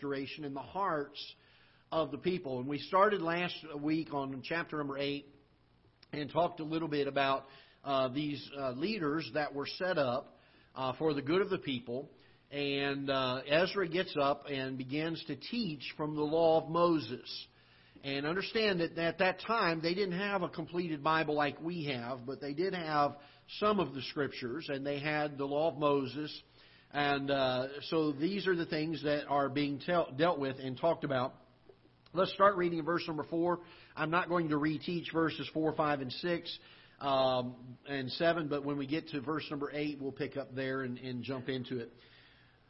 restoration in the hearts of the people. And we started last week on chapter number 8 and talked a little bit about uh, these uh, leaders that were set up uh, for the good of the people. And uh, Ezra gets up and begins to teach from the law of Moses. And understand that at that time they didn't have a completed Bible like we have, but they did have some of the scriptures, and they had the law of Moses. And uh, so these are the things that are being tel- dealt with and talked about. Let's start reading in verse number 4. I'm not going to reteach verses 4, 5, and 6 um, and 7, but when we get to verse number 8, we'll pick up there and, and jump into it.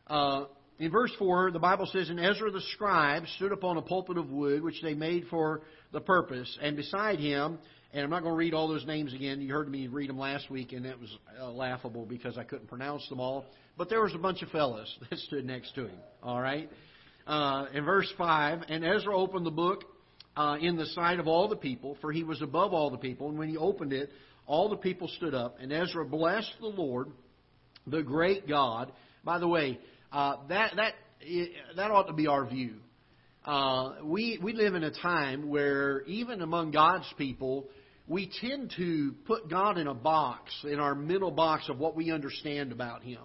Uh, in verse 4, the Bible says, And Ezra the scribe stood upon a pulpit of wood, which they made for the purpose, and beside him, and I'm not going to read all those names again. You heard me read them last week, and that was uh, laughable because I couldn't pronounce them all. But there was a bunch of fellas that stood next to him. All right. Uh, in verse five, and Ezra opened the book uh, in the sight of all the people, for he was above all the people. And when he opened it, all the people stood up, and Ezra blessed the Lord, the great God. By the way, uh, that that that ought to be our view. Uh, we we live in a time where even among God's people, we tend to put God in a box, in our mental box of what we understand about Him.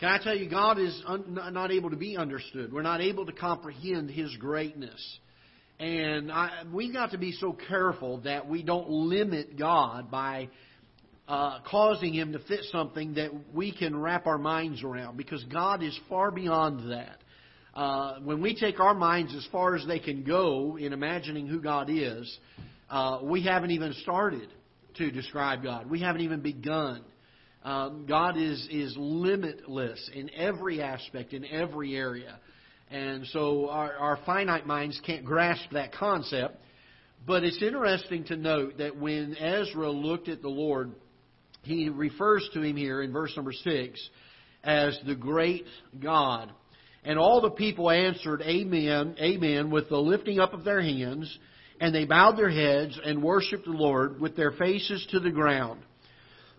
Can I tell you, God is un- not able to be understood. We're not able to comprehend His greatness. And I, we've got to be so careful that we don't limit God by uh, causing Him to fit something that we can wrap our minds around, because God is far beyond that. Uh, when we take our minds as far as they can go in imagining who God is, uh, we haven't even started to describe God. We haven't even begun. Um, God is is limitless in every aspect, in every area, and so our, our finite minds can't grasp that concept. But it's interesting to note that when Ezra looked at the Lord, he refers to him here in verse number six as the great God. And all the people answered, Amen, Amen, with the lifting up of their hands, and they bowed their heads and worshiped the Lord with their faces to the ground.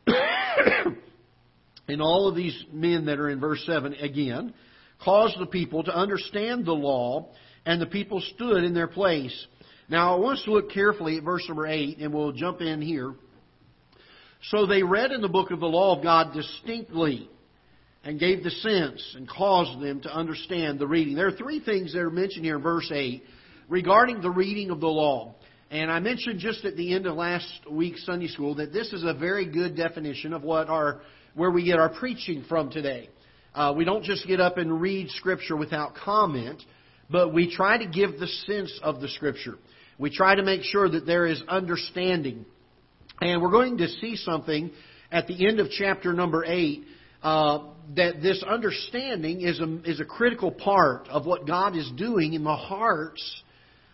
and all of these men that are in verse 7 again caused the people to understand the law, and the people stood in their place. Now, I want us to look carefully at verse number 8, and we'll jump in here. So they read in the book of the law of God distinctly and gave the sense and caused them to understand the reading. There are three things that are mentioned here in verse 8 regarding the reading of the law. And I mentioned just at the end of last week's Sunday school that this is a very good definition of what our where we get our preaching from today. Uh, we don't just get up and read Scripture without comment, but we try to give the sense of the Scripture. We try to make sure that there is understanding. And we're going to see something at the end of chapter number 8 uh, that this understanding is a, is a critical part of what God is doing in the hearts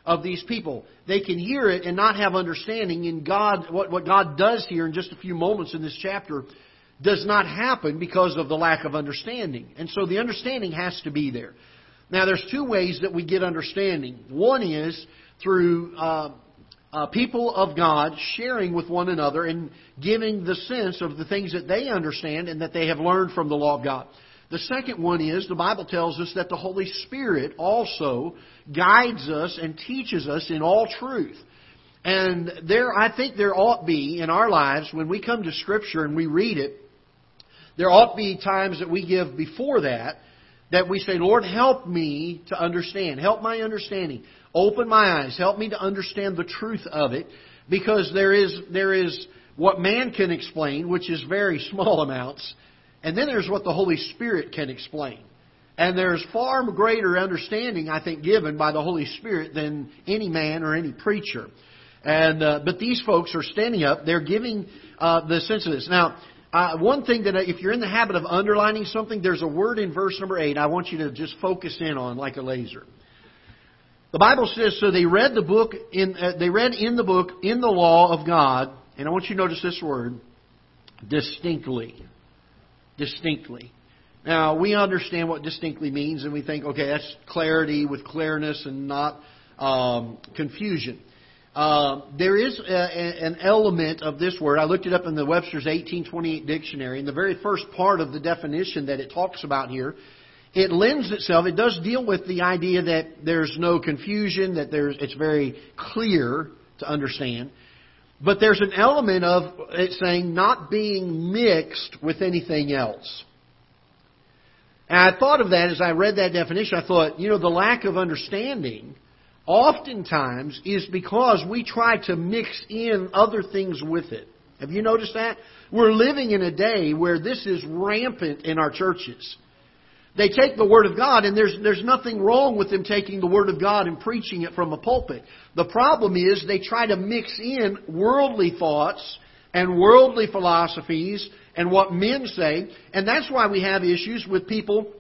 of these people. They can hear it and not have understanding. In God, what, what God does here in just a few moments in this chapter does not happen because of the lack of understanding. And so the understanding has to be there. Now, there's two ways that we get understanding. One is through uh, uh, people of God sharing with one another and giving the sense of the things that they understand and that they have learned from the law of God. The second one is the Bible tells us that the Holy Spirit also guides us and teaches us in all truth. And there, I think there ought be in our lives when we come to Scripture and we read it, there ought to be times that we give before that that we say, Lord, help me to understand. Help my understanding. Open my eyes. Help me to understand the truth of it. Because there is, there is what man can explain, which is very small amounts. And then there's what the Holy Spirit can explain. And there's far greater understanding, I think, given by the Holy Spirit than any man or any preacher. And uh, but these folks are standing up. They're giving uh, the sense of this. Now, uh, one thing that uh, if you're in the habit of underlining something, there's a word in verse number eight I want you to just focus in on like a laser. The Bible says, so they read the book in uh, they read in the book in the law of God, and I want you to notice this word distinctly, distinctly. Now we understand what distinctly means, and we think, okay, that's clarity with clearness and not um, confusion. Uh, there is a, a, an element of this word. I looked it up in the Webster's 1828 dictionary, and the very first part of the definition that it talks about here it lends itself, it does deal with the idea that there's no confusion, that there's, it's very clear to understand. But there's an element of it saying not being mixed with anything else. And I thought of that as I read that definition. I thought, you know, the lack of understanding oftentimes is because we try to mix in other things with it. Have you noticed that? We're living in a day where this is rampant in our churches. They take the Word of God, and there's, there's nothing wrong with them taking the Word of God and preaching it from a pulpit. The problem is they try to mix in worldly thoughts and worldly philosophies and what men say, and that's why we have issues with people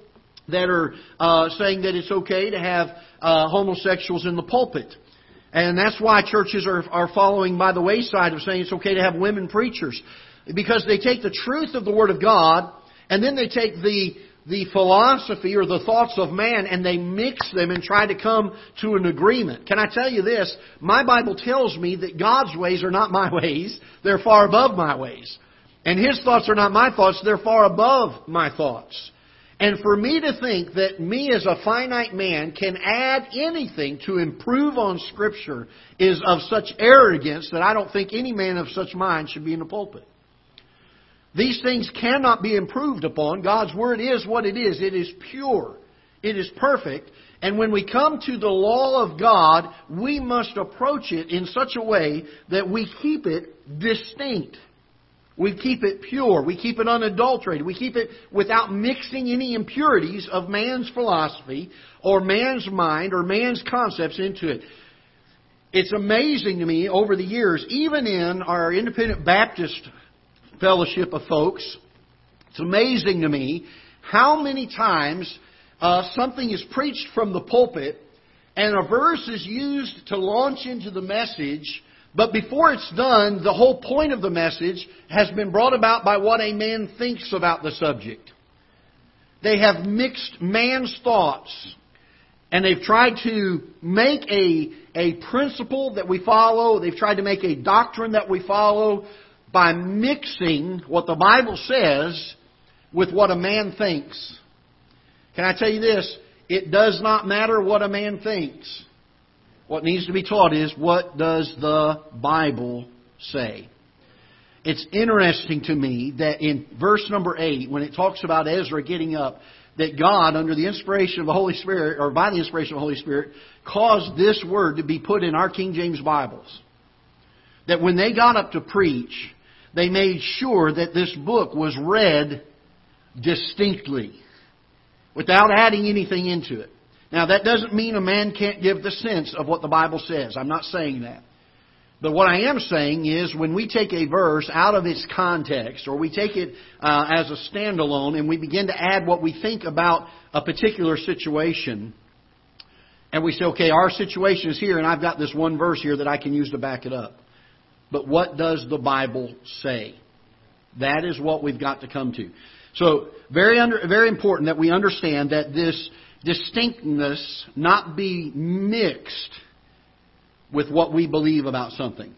that are uh, saying that it's okay to have uh, homosexuals in the pulpit. And that's why churches are, are following by the wayside of saying it's okay to have women preachers. Because they take the truth of the Word of God, and then they take the the philosophy or the thoughts of man and they mix them and try to come to an agreement. Can I tell you this? My Bible tells me that God's ways are not my ways. They're far above my ways. And His thoughts are not my thoughts. They're far above my thoughts. And for me to think that me as a finite man can add anything to improve on Scripture is of such arrogance that I don't think any man of such mind should be in the pulpit. These things cannot be improved upon. God's Word is what it is. It is pure. It is perfect. And when we come to the law of God, we must approach it in such a way that we keep it distinct. We keep it pure. We keep it unadulterated. We keep it without mixing any impurities of man's philosophy or man's mind or man's concepts into it. It's amazing to me over the years, even in our independent Baptist fellowship of folks. It's amazing to me how many times uh, something is preached from the pulpit and a verse is used to launch into the message, but before it's done, the whole point of the message has been brought about by what a man thinks about the subject. They have mixed man's thoughts and they've tried to make a, a principle that we follow, they've tried to make a doctrine that we follow by mixing what the Bible says with what a man thinks. Can I tell you this? It does not matter what a man thinks. What needs to be taught is what does the Bible say? It's interesting to me that in verse number 8, when it talks about Ezra getting up, that God, under the inspiration of the Holy Spirit, or by the inspiration of the Holy Spirit, caused this word to be put in our King James Bibles. That when they got up to preach, they made sure that this book was read distinctly without adding anything into it. Now, that doesn't mean a man can't give the sense of what the Bible says. I'm not saying that. But what I am saying is when we take a verse out of its context, or we take it uh, as a standalone, and we begin to add what we think about a particular situation, and we say, okay, our situation is here, and I've got this one verse here that I can use to back it up. But what does the Bible say? That is what we've got to come to. So, very, under, very important that we understand that this distinctness not be mixed with what we believe about something.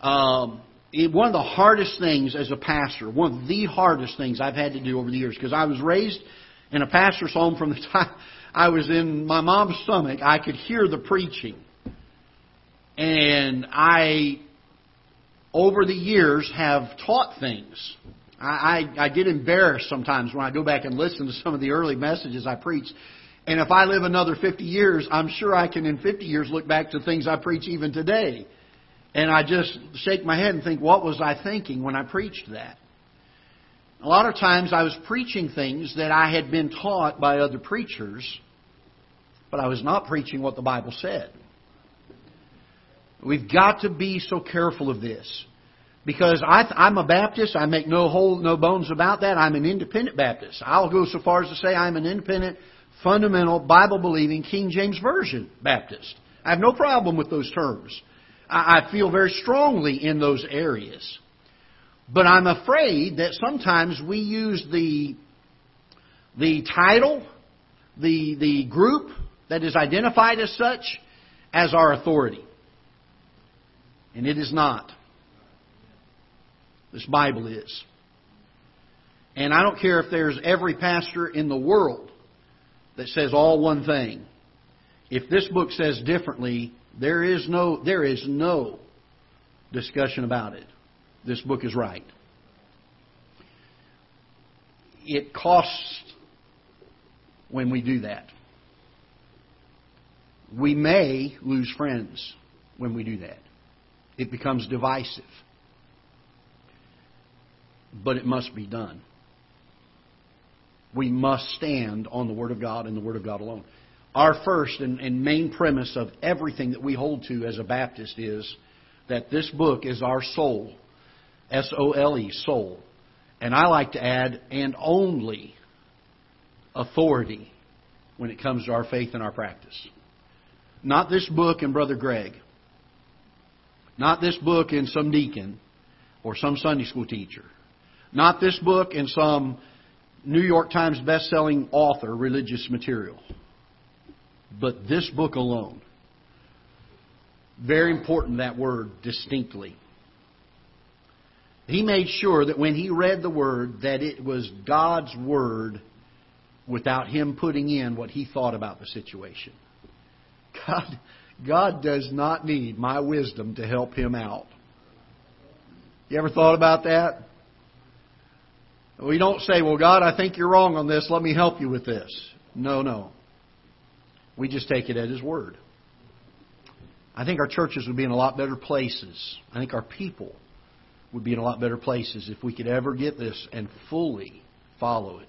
Um, it, one of the hardest things as a pastor, one of the hardest things I've had to do over the years, because I was raised in a pastor's home from the time I was in my mom's stomach, I could hear the preaching. And I over the years have taught things. I, I, I get embarrassed sometimes when I go back and listen to some of the early messages I preached. And if I live another 50 years, I'm sure I can in 50 years look back to things I preach even today. And I just shake my head and think, what was I thinking when I preached that? A lot of times I was preaching things that I had been taught by other preachers, but I was not preaching what the Bible said. We've got to be so careful of this. Because I, I'm a Baptist, I make no whole, no bones about that. I'm an independent Baptist. I'll go so far as to say I'm an independent, fundamental, Bible believing King James Version Baptist. I have no problem with those terms. I, I feel very strongly in those areas. But I'm afraid that sometimes we use the, the title, the, the group that is identified as such, as our authority. And it is not. This Bible is. And I don't care if there's every pastor in the world that says all one thing. If this book says differently, there is no there is no discussion about it. This book is right. It costs when we do that. We may lose friends when we do that. It becomes divisive. But it must be done. We must stand on the Word of God and the Word of God alone. Our first and, and main premise of everything that we hold to as a Baptist is that this book is our sole. S O L E, sole. And I like to add, and only authority when it comes to our faith and our practice. Not this book and Brother Greg. Not this book and some deacon or some Sunday school teacher. Not this book and some New York Times best-selling author religious material. But this book alone. Very important that word distinctly. He made sure that when he read the word that it was God's word without him putting in what he thought about the situation. God, God does not need my wisdom to help him out. You ever thought about that? We don't say, well, God, I think you're wrong on this. Let me help you with this. No, no. We just take it at His word. I think our churches would be in a lot better places. I think our people would be in a lot better places if we could ever get this and fully follow it.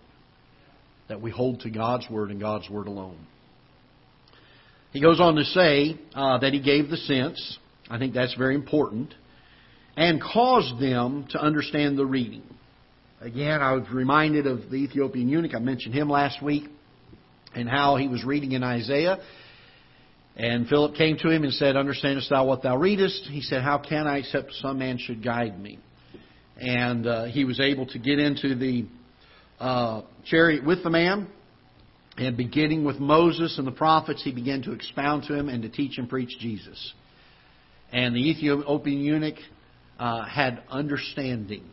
That we hold to God's word and God's word alone. He goes on to say uh, that he gave the sense. I think that's very important. And caused them to understand the reading. Again, I was reminded of the Ethiopian eunuch. I mentioned him last week and how he was reading in Isaiah. And Philip came to him and said, Understandest thou what thou readest? He said, How can I except some man should guide me? And uh, he was able to get into the uh, chariot with the man and beginning with Moses and the prophets, he began to expound to him and to teach and preach Jesus. And the Ethiopian eunuch uh, had understanding.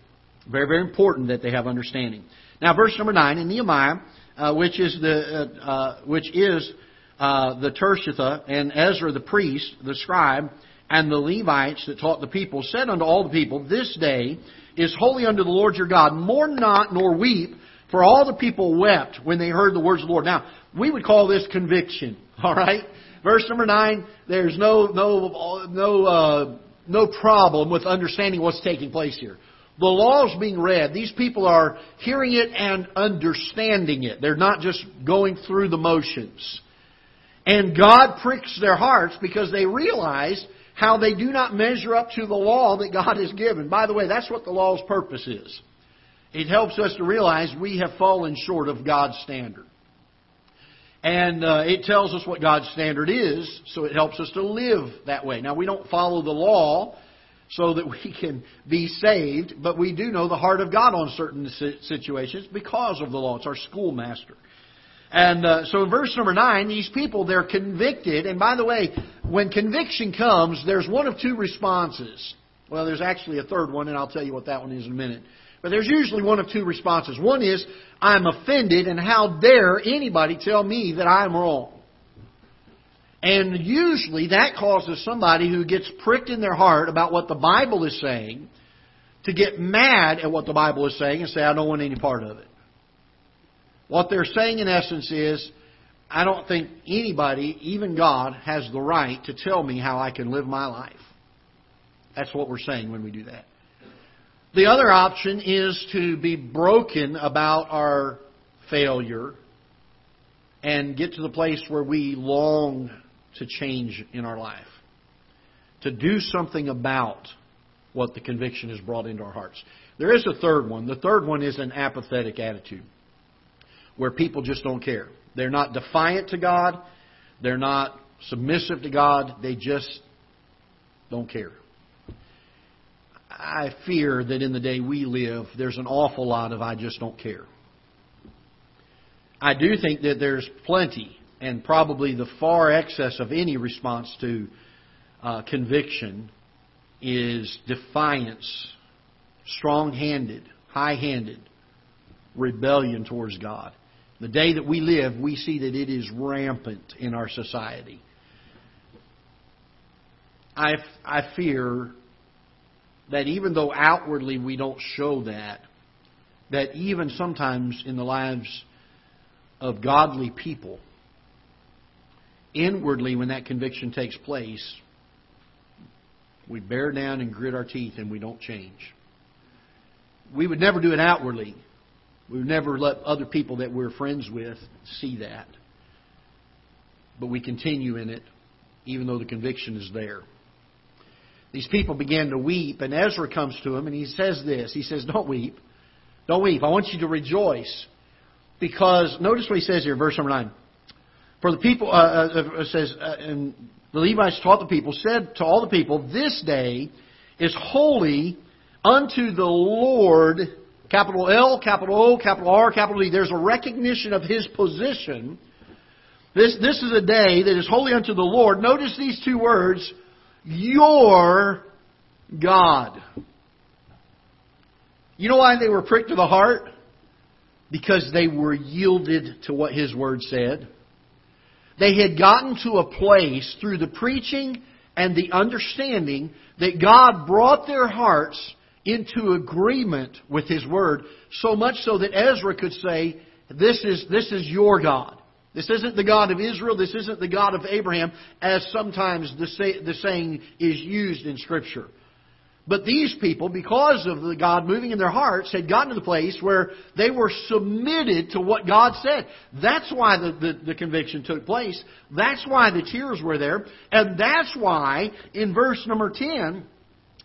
Very, very important that they have understanding. Now, verse number nine in Nehemiah, uh, which is the uh, uh which is uh, the Tirshatha and Ezra the priest, the scribe, and the Levites that taught the people, said unto all the people, This day is holy unto the Lord your God. Mourn not nor weep, for all the people wept when they heard the words of the Lord. Now, we would call this conviction. All right? Verse number 9, there's no, no, no, uh, no problem with understanding what's taking place here. The law is being read. These people are hearing it and understanding it. They're not just going through the motions. And God pricks their hearts because they realize how they do not measure up to the law that God has given. By the way, that's what the law's purpose is. It helps us to realize we have fallen short of God's standard. And uh, it tells us what God's standard is, so it helps us to live that way. Now, we don't follow the law so that we can be saved, but we do know the heart of God on certain situations because of the law. It's our schoolmaster. And uh, so in verse number 9, these people, they're convicted. And by the way, when conviction comes, there's one of two responses. Well, there's actually a third one, and I'll tell you what that one is in a minute. But there's usually one of two responses. One is, I'm offended, and how dare anybody tell me that I'm wrong? And usually that causes somebody who gets pricked in their heart about what the Bible is saying to get mad at what the Bible is saying and say, I don't want any part of it. What they're saying in essence is, I don't think anybody, even God, has the right to tell me how I can live my life. That's what we're saying when we do that. The other option is to be broken about our failure and get to the place where we long to change in our life. To do something about what the conviction has brought into our hearts. There is a third one. The third one is an apathetic attitude where people just don't care. They're not defiant to God, they're not submissive to God, they just don't care. I fear that in the day we live, there's an awful lot of I just don't care. I do think that there's plenty, and probably the far excess of any response to uh, conviction is defiance, strong handed, high handed rebellion towards God. The day that we live, we see that it is rampant in our society. I, I fear that even though outwardly we don't show that, that even sometimes in the lives of godly people, inwardly when that conviction takes place, we bear down and grit our teeth and we don't change. We would never do it outwardly. We would never let other people that we're friends with see that. But we continue in it even though the conviction is there. These people began to weep, and Ezra comes to him and he says this. He says, Don't weep. Don't weep. I want you to rejoice. Because, notice what he says here, verse number 9. For the people, uh, uh, says, uh, and the Levites taught the people, said to all the people, This day is holy unto the Lord, capital L, capital O, capital R, capital D. There's a recognition of his position. This, this is a day that is holy unto the Lord. Notice these two words, your God. You know why they were pricked to the heart? Because they were yielded to what His Word said. They had gotten to a place through the preaching and the understanding that God brought their hearts into agreement with His Word, so much so that Ezra could say, This is, this is your God. This isn't the God of Israel. This isn't the God of Abraham, as sometimes the, say, the saying is used in Scripture. But these people, because of the God moving in their hearts, had gotten to the place where they were submitted to what God said. That's why the, the, the, conviction took place. That's why the tears were there. And that's why, in verse number 10,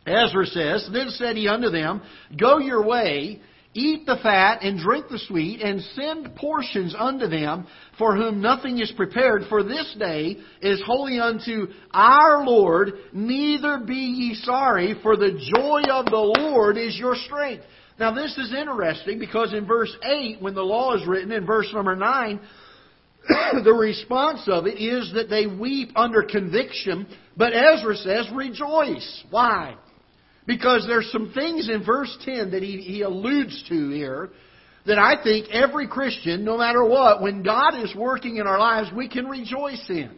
Ezra says, Then said he unto them, Go your way, Eat the fat and drink the sweet, and send portions unto them for whom nothing is prepared. For this day is holy unto our Lord. Neither be ye sorry, for the joy of the Lord is your strength. Now, this is interesting because in verse 8, when the law is written, in verse number 9, the response of it is that they weep under conviction, but Ezra says, rejoice. Why? Because there's some things in verse 10 that he, he alludes to here that I think every Christian, no matter what, when God is working in our lives, we can rejoice in.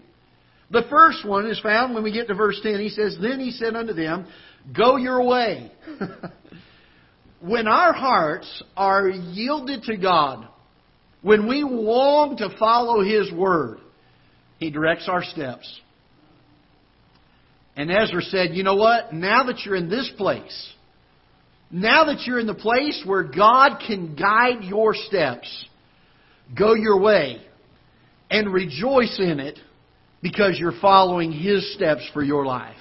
The first one is found when we get to verse 10. He says, Then he said unto them, Go your way. when our hearts are yielded to God, when we long to follow His Word, He directs our steps. And Ezra said, You know what? Now that you're in this place, now that you're in the place where God can guide your steps, go your way and rejoice in it because you're following His steps for your life.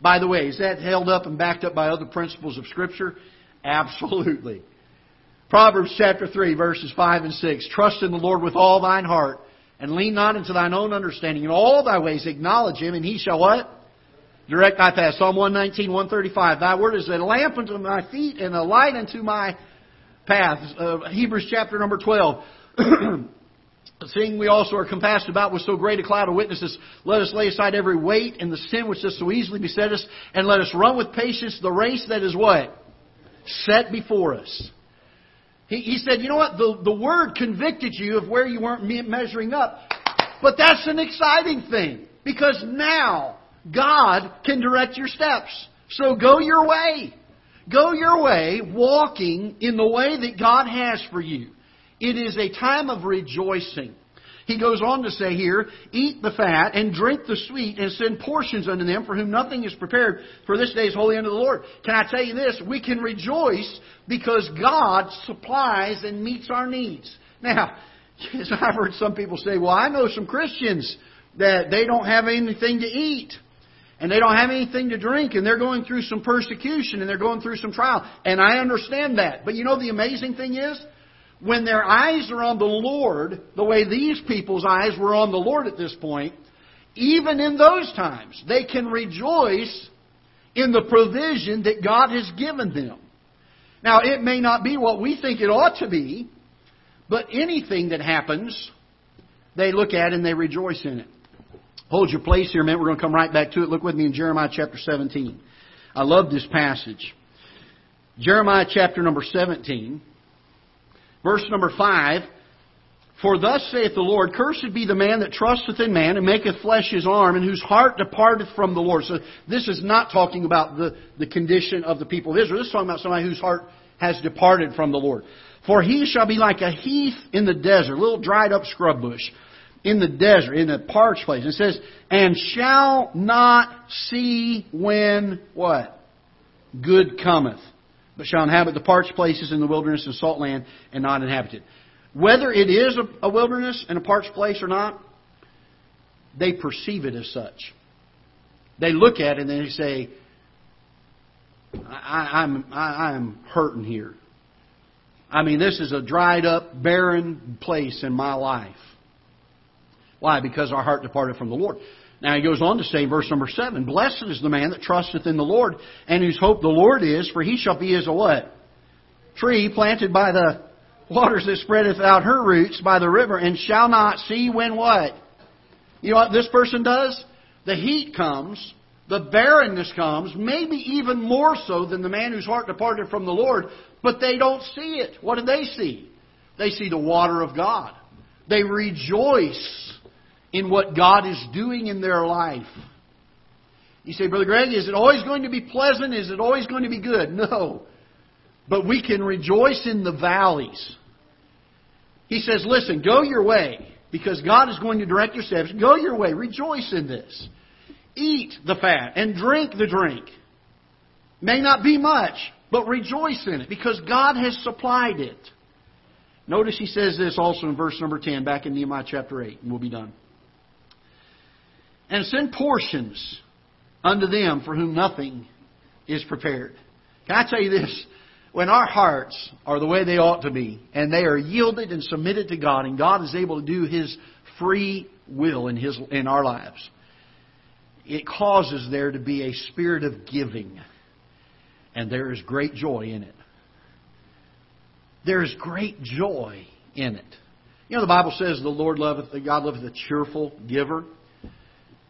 By the way, is that held up and backed up by other principles of Scripture? Absolutely. Proverbs chapter 3, verses 5 and 6. Trust in the Lord with all thine heart, and lean not into thine own understanding. In all thy ways acknowledge him, and he shall what? Direct thy path. Psalm 119, 135. Thy word is a lamp unto my feet and a light unto my path. Uh, Hebrews chapter number 12. Seeing we also are compassed about with so great a cloud of witnesses, let us lay aside every weight and the sin which does so easily beset us, and let us run with patience the race that is what? Set before us. He, he said, you know what? The, the word convicted you of where you weren't measuring up. But that's an exciting thing. Because now, God can direct your steps. So go your way. Go your way walking in the way that God has for you. It is a time of rejoicing. He goes on to say here, Eat the fat and drink the sweet and send portions unto them for whom nothing is prepared, for this day is holy unto the Lord. Can I tell you this? We can rejoice because God supplies and meets our needs. Now, I've heard some people say, well, I know some Christians that they don't have anything to eat and they don't have anything to drink and they're going through some persecution and they're going through some trial. And I understand that. But you know the amazing thing is? When their eyes are on the Lord, the way these people's eyes were on the Lord at this point, even in those times, they can rejoice in the provision that God has given them. Now, it may not be what we think it ought to be, but anything that happens, they look at and they rejoice in it. Hold your place here a minute. We're going to come right back to it. Look with me in Jeremiah chapter 17. I love this passage. Jeremiah chapter number 17, verse number 5. For thus saith the Lord, Cursed be the man that trusteth in man and maketh flesh his arm, and whose heart departeth from the Lord. So this is not talking about the, the condition of the people of Israel. This is talking about somebody whose heart has departed from the Lord. For he shall be like a heath in the desert, a little dried up scrub bush in the desert, in a parched place. It says, and shall not see when what? Good cometh, but shall inhabit the parched places in the wilderness and salt land and not inhabit it. Whether it is a, wilderness and a parched place or not, they perceive it as such. They look at it and they say, I, I'm, I, I'm hurting here. I mean, this is a dried up, barren place in my life. Why? Because our heart departed from the Lord. Now he goes on to say verse number seven, Blessed is the man that trusteth in the Lord, and whose hope the Lord is, for he shall be as a what? Tree planted by the waters that spreadeth out her roots by the river, and shall not see when what? You know what this person does? The heat comes, the barrenness comes, maybe even more so than the man whose heart departed from the Lord, but they don't see it. What do they see? They see the water of God. They rejoice in what God is doing in their life. You say, Brother Greg, is it always going to be pleasant? Is it always going to be good? No. But we can rejoice in the valleys. He says, listen, go your way because God is going to direct your steps. Go your way. Rejoice in this. Eat the fat and drink the drink. May not be much, but rejoice in it because God has supplied it. Notice he says this also in verse number 10, back in Nehemiah chapter 8, and we'll be done and send portions unto them for whom nothing is prepared. Can I tell you this? When our hearts are the way they ought to be, and they are yielded and submitted to God, and God is able to do His free will in, his, in our lives, it causes there to be a spirit of giving. And there is great joy in it. There is great joy in it. You know, the Bible says the Lord loveth, the God loveth a cheerful giver.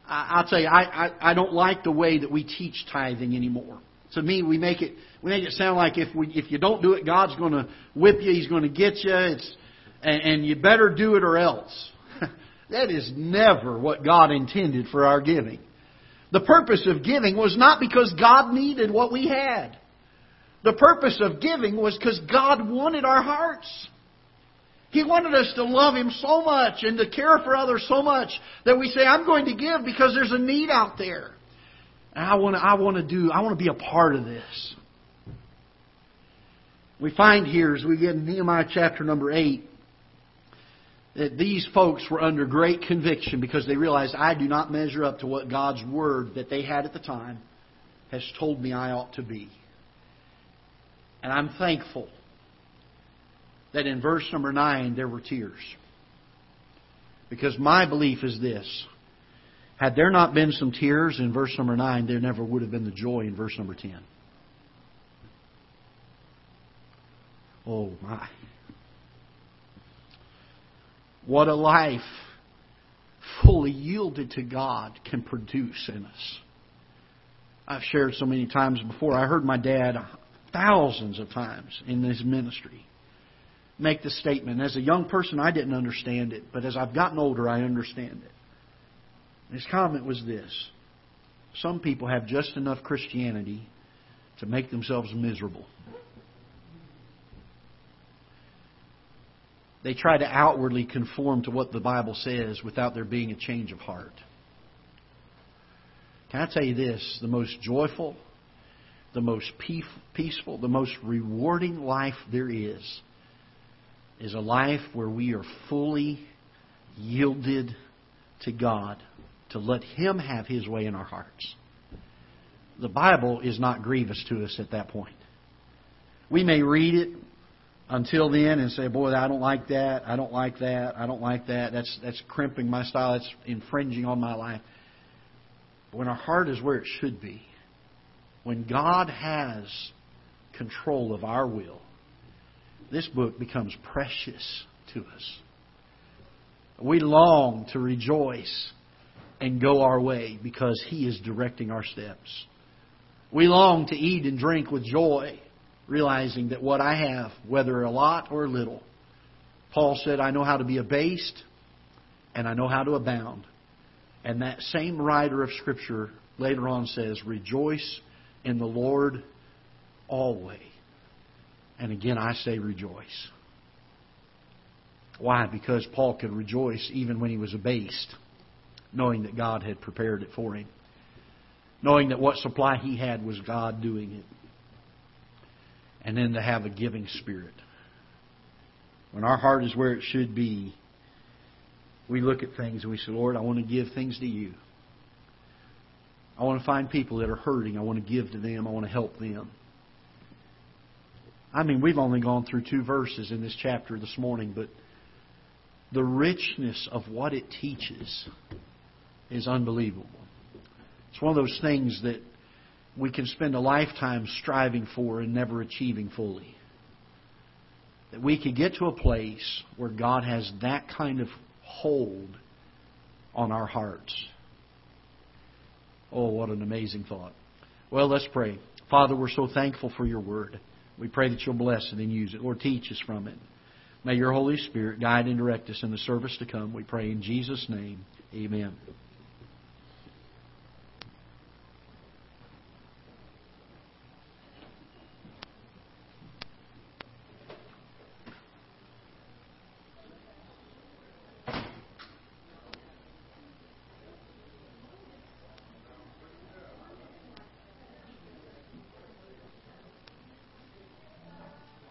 I'll tell you, I, I, I don't like the way that we teach tithing anymore. To me, we make it we make it sound like if we if you don't do it, God's going to whip you. He's going to get you. It's and, and you better do it or else. that is never what God intended for our giving. The purpose of giving was not because God needed what we had. The purpose of giving was because God wanted our hearts. He wanted us to love Him so much and to care for others so much that we say, I'm going to give because there's a need out there. And I want to, I want to do, I want to be a part of this. We find here as we get in Nehemiah chapter number 8 that these folks were under great conviction because they realized I do not measure up to what God's word that they had at the time has told me I ought to be. And I'm thankful that in verse number 9 there were tears. Because my belief is this. Had there not been some tears in verse number 9, there never would have been the joy in verse number 10. Oh my. What a life fully yielded to God can produce in us. I've shared so many times before. I heard my dad thousands of times in his ministry make the statement. As a young person, I didn't understand it, but as I've gotten older, I understand it. his comment was this Some people have just enough Christianity to make themselves miserable. They try to outwardly conform to what the Bible says without there being a change of heart. Can I tell you this? The most joyful, the most peaceful, the most rewarding life there is is a life where we are fully yielded to God to let Him have His way in our hearts. The Bible is not grievous to us at that point. We may read it until then and say, "Boy, I don't like that. I don't like that. I don't like that. That's that's crimping my style. That's infringing on my life." But when our heart is where it should be, when God has control of our will, this book becomes precious to us. We long to rejoice and go our way because He is directing our steps. We long to eat and drink with joy, realizing that what I have, whether a lot or little, Paul said, I know how to be abased and I know how to abound. And that same writer of Scripture later on says, Rejoice in the Lord always. And again, I say rejoice. Why? Because Paul could rejoice even when he was abased, knowing that God had prepared it for him, knowing that what supply he had was God doing it, and then to have a giving spirit. When our heart is where it should be, we look at things and we say, Lord, I want to give things to you. I want to find people that are hurting. I want to give to them. I want to help them. I mean, we've only gone through two verses in this chapter this morning, but the richness of what it teaches is unbelievable. It's one of those things that we can spend a lifetime striving for and never achieving fully. That we could get to a place where God has that kind of hold on our hearts. Oh, what an amazing thought. Well, let's pray. Father, we're so thankful for your word. We pray that you'll bless it and use it. Lord, teach us from it. May your Holy Spirit guide and direct us in the service to come. We pray in Jesus' name. Amen.